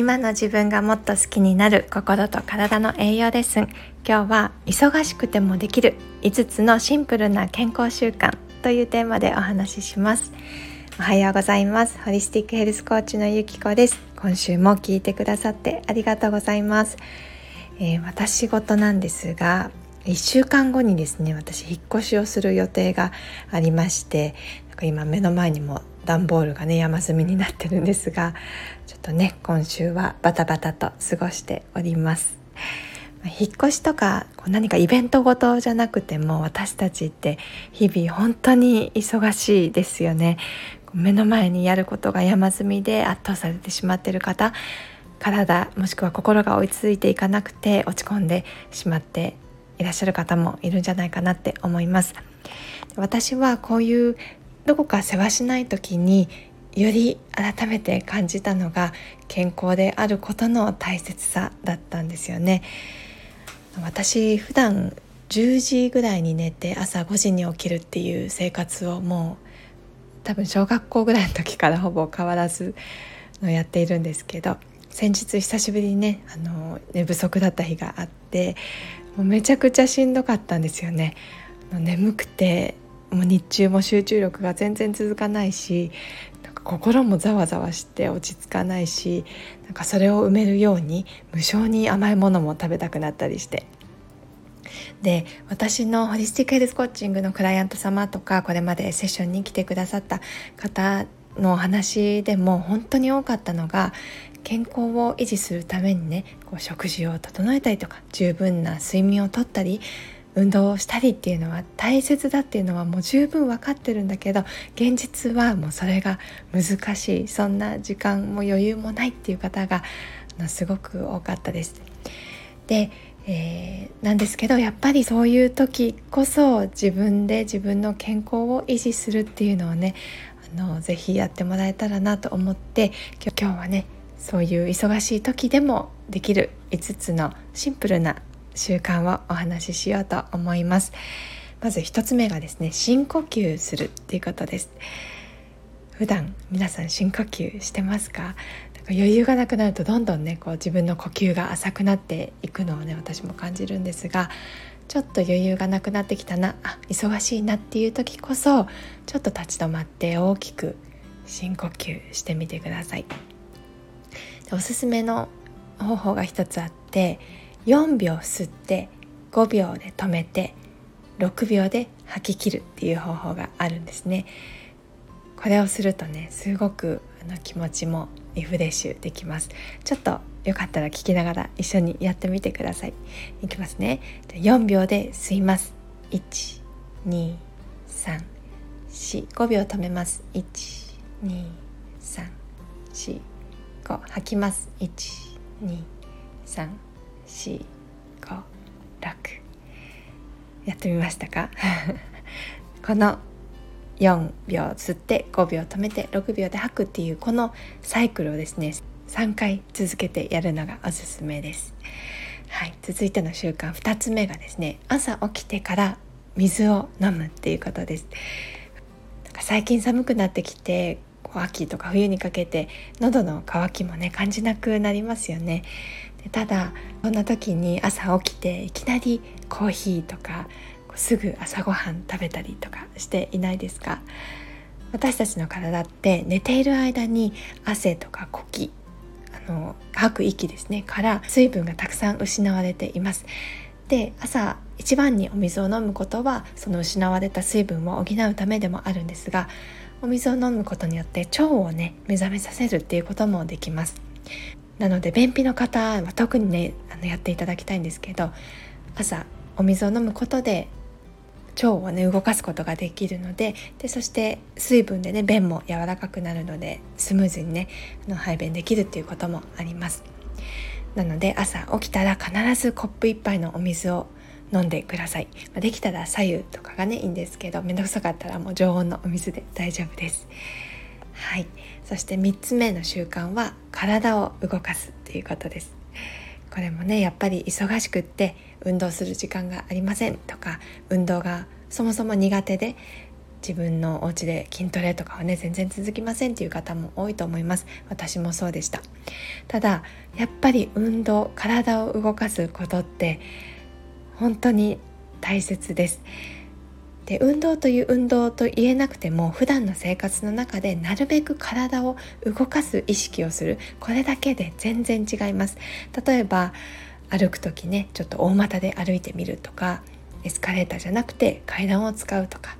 今の自分がもっと好きになる心と体の栄養レッスン今日は忙しくてもできる5つのシンプルな健康習慣というテーマでお話しします。おはようございます。ホリスティックヘルスコーチのゆきこです。今週も聞いてくださってありがとうございます、えー、私事なんですが1週間後にですね私引っ越しをする予定がありましてなんか今目の前にも段ボールがね山積みになってるんですがちょっとね今週はバタバタと過ごしております。引っ越しとか何かイベントごとじゃなくても私たちって日々本当に忙しいですよね。目の前にやることが山積みで圧倒されてしまっている方体もしくは心が追いついていかなくて落ち込んでしまっていらっしゃる方もいるんじゃないかなって思います。私はこういうどこか世話しない時により改めて感じたのが健康であることの大切さだったんですよね。私普段10時ぐらいに寝て朝5時に起きるっていう生活をもう多分小学校ぐらいの時からほぼ変わらずのやっているんですけど先日久しぶりにねあの寝不足だった日があってもうめちゃくちゃしんどかったんですよね。眠くてもう日中も集中力が全然続かないしなんか心もざわざわして落ち着かないしなんかそれを埋めるように無性に甘いものも食べたくなったりしてで私のホリスティックヘルスコーチングのクライアント様とかこれまでセッションに来てくださった方の話でも本当に多かったのが健康を維持するためにねこう食事を整えたりとか十分な睡眠をとったり運動をしたりっていうのは大切だっていうのはもう十分分かってるんだけど現実はもうそれが難しいそんな時間も余裕もないっていう方がすごく多かったです。で、えー、なんですけどやっぱりそういう時こそ自分で自分の健康を維持するっていうのをねあのぜひやってもらえたらなと思って今日はねそういう忙しい時でもできる5つのシンプルな習慣をお話ししようと思います。まず1つ目がですね深呼吸するっていうことです。普段皆さん深呼吸してますか余裕がなくなるとどんどんねこう自分の呼吸が浅くなっていくのをね私も感じるんですがちょっと余裕がなくなってきたなあ忙しいなっていう時こそちょっと立ち止まって大きく深呼吸してみてください。おすすめの方法が一つあって4秒吸って5秒で止めて6秒で吐き切るっていう方法があるんですね。これをするとねすごくあの気持ちもリフレッシュできます。ちょっとよかったら聞きながら一緒にやってみてください。いきますね。4秒で吸います。1 2 3 4 5秒止めます。1 2 3 4 5吐きます1 2 3 4 5 6やってみましたか？この4秒吸って5秒止めて6秒で吐くっていうこのサイクルをですね3回続けてやるのがおすすめです。はい、続いての習慣2つ目がですね朝起きてから水を飲むっていうことです。なんか最近寒くなってきて秋とか冬にかけて喉の渇きもね感じなくなりますよね。ただそんな時に朝起きていきなりコーヒーとかすぐ朝ごはん食べたりとかしていないですか？私たちの体って寝ている間に汗とか呼気あの吐く息ですねから水分がたくさん失われています。で朝一番にお水を飲むことはその失われた水分を補うためでもあるんですがお水を飲むことによって腸をね目覚めさせるっていうこともできます。なので便秘の方は特にねあのやっていただきたいんですけど朝お水を飲むことで腸をね動かすことができるのででそして水分でね便も柔らかくなるのでスムーズにねあの排便できるっていうこともあります。なので朝起きたら必ずコップ1杯のお水を飲んでください、できたら左右とかがねいいんですけど面倒くさかったらもう常温のお水で大丈夫です。はい。そして3つ目の習慣は体を動かすっていうことです。これもねやっぱり忙しくって運動する時間がありませんとか運動がそもそも苦手で自分のお家で筋トレとかはね全然続きませんっていう方も多いと思います。私もそうでした。ただやっぱり運動体を動かすことって本当に大切です。で運動という運動と言えなくても普段の生活の中でなるべく体を動かす意識をする。これだけで全然違います。例えば歩く時ねちょっと大股で歩いてみるとかエスカレーターじゃなくて階段を使うとか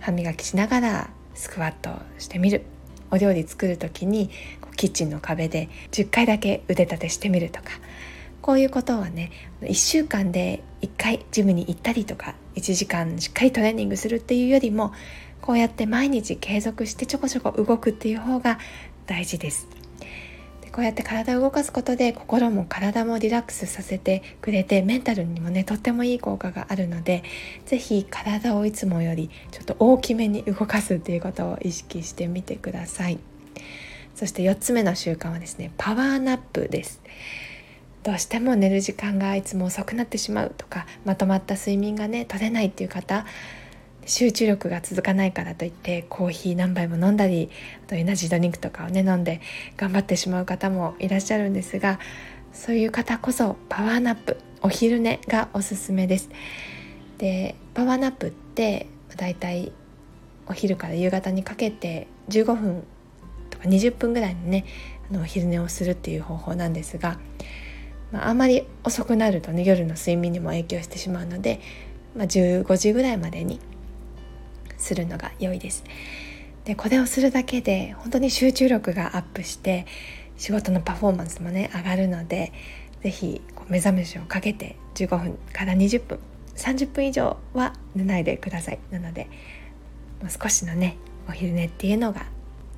歯磨きしながらスクワットしてみる。お料理作る時にキッチンの壁で10回だけ腕立てしてみるとか。こういうことはね1週間で1回ジムに行ったりとか1時間しっかりトレーニングするっていうよりもこうやって毎日継続してちょこちょこ動くっていう方が大事です。でこうやって体を動かすことで心も体もリラックスさせてくれてメンタルにもねとってもいい効果があるので是非体をいつもよりちょっと大きめに動かすっていうことを意識してみてください。そして4つ目の習慣はですねパワーナップです。どうしても寝る時間がいつも遅くなってしまうとかまとまった睡眠がね取れないっていう方集中力が続かないからといってコーヒー何杯も飲んだりあとエナジードリンクとかをね飲んで頑張ってしまう方もいらっしゃるんですがそういう方こそパワーナップお昼寝がおすすめです。でパワーナップってだいたいお昼から夕方にかけて15分とか20分ぐらいのねあのお昼寝をするっていう方法なんですがまあ、あまり遅くなるとね夜の睡眠にも影響してしまうので、まあ、15時ぐらいまでにするのが良いです。でこれをするだけで本当に集中力がアップして仕事のパフォーマンスもね上がるので是非目覚ましをかけて15分から20分30分以上は寝ないでくださいなのでもう少しのねお昼寝っていうのが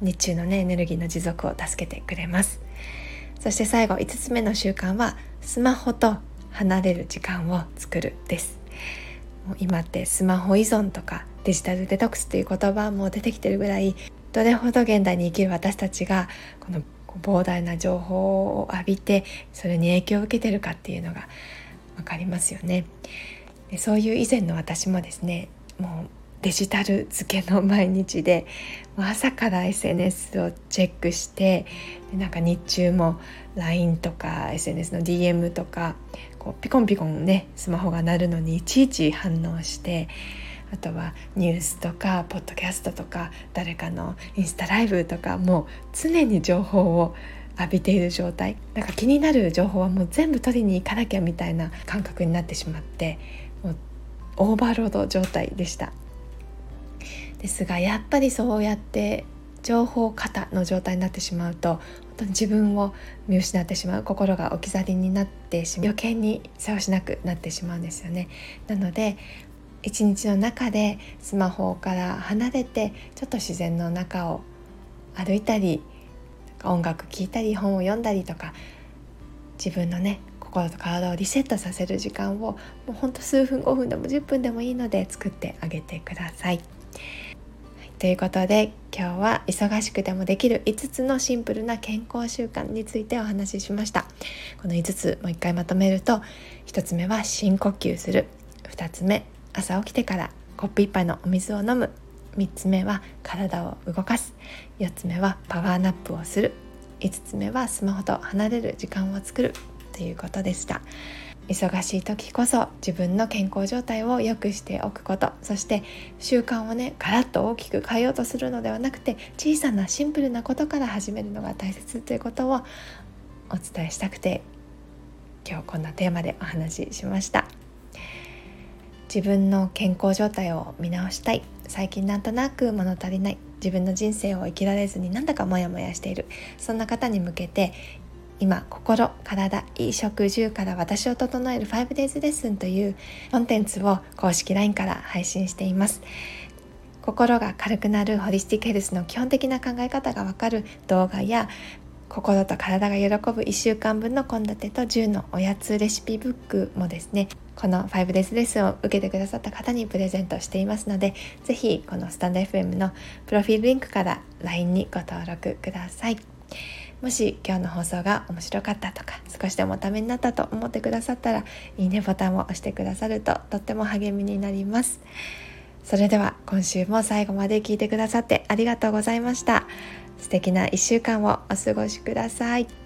日中のねエネルギーの持続を助けてくれます。そして最後5つ目の習慣はスマホと離れる時間を作るです。もう今ってスマホ依存とかデジタルデトックスっていう言葉も出てきてるぐらいどれほど現代に生きる私たちがこの膨大な情報を浴びてそれに影響を受けてるかっていうのが分かりますよね。でそういう以前の私もですねもうデジタル漬けの毎日で朝から SNS をチェックしてなんか日中も LINE とか SNS の DM とかこうピコンピコンねスマホが鳴るのにいちいち反応してあとはニュースとかポッドキャストとか誰かのインスタライブとかもう常に情報を浴びている状態。なんか気になる情報はもう全部取りに行かなきゃみたいな感覚になってしまってもうオーバーロード状態でした。ですがやっぱりそうやって情報過多の状態になってしまうと本当に自分を見失ってしまう心が置き去りになってしまう余計に世話しなくなってしまうんですよねなので一日の中でスマホから離れてちょっと自然の中を歩いたり音楽聴いたり本を読んだりとか自分のね心と体をリセットさせる時間をもうほんと数分5分でも10分でもいいので作ってあげてください。ということで今日は忙しくてもできる5つのシンプルな健康習慣についてお話ししました。この5つもう一回まとめると1つ目は深呼吸する。2つ目朝起きてからコップ1杯のお水を飲む。3つ目は体を動かす。4つ目はパワーナップをする。5つ目はスマホと離れる時間を作る。ということでした。忙しい時こそ自分の健康状態を良くしておくこと。そして習慣をねガラッと大きく変えようとするのではなくて小さなシンプルなことから始めるのが大切ということをお伝えしたくて今日こんなテーマでお話ししました。自分の健康状態を見直したい。最近なんとなく物足りない。自分の人生を生きられずになんだかモヤモヤしている。そんな方に向けて今心体衣食住から私を整える 5days レッスンというコンテンツを公式 LINE から配信しています心が軽くなるホリスティックヘルスの基本的な考え方がわかる動画や心と体が喜ぶ1週間分の献立と10のおやつレシピブックもですねこの 5days レッスンを受けてくださった方にプレゼントしていますので是非このスタンド FM のプロフィールリンクから LINE にご登録ください。もし今日の放送が面白かったとか少しでもためになったと思ってくださったらいいねボタンを押してくださるととっても励みになります。それでは今週も最後まで聞いてくださってありがとうございました。素敵な1週間をお過ごしください。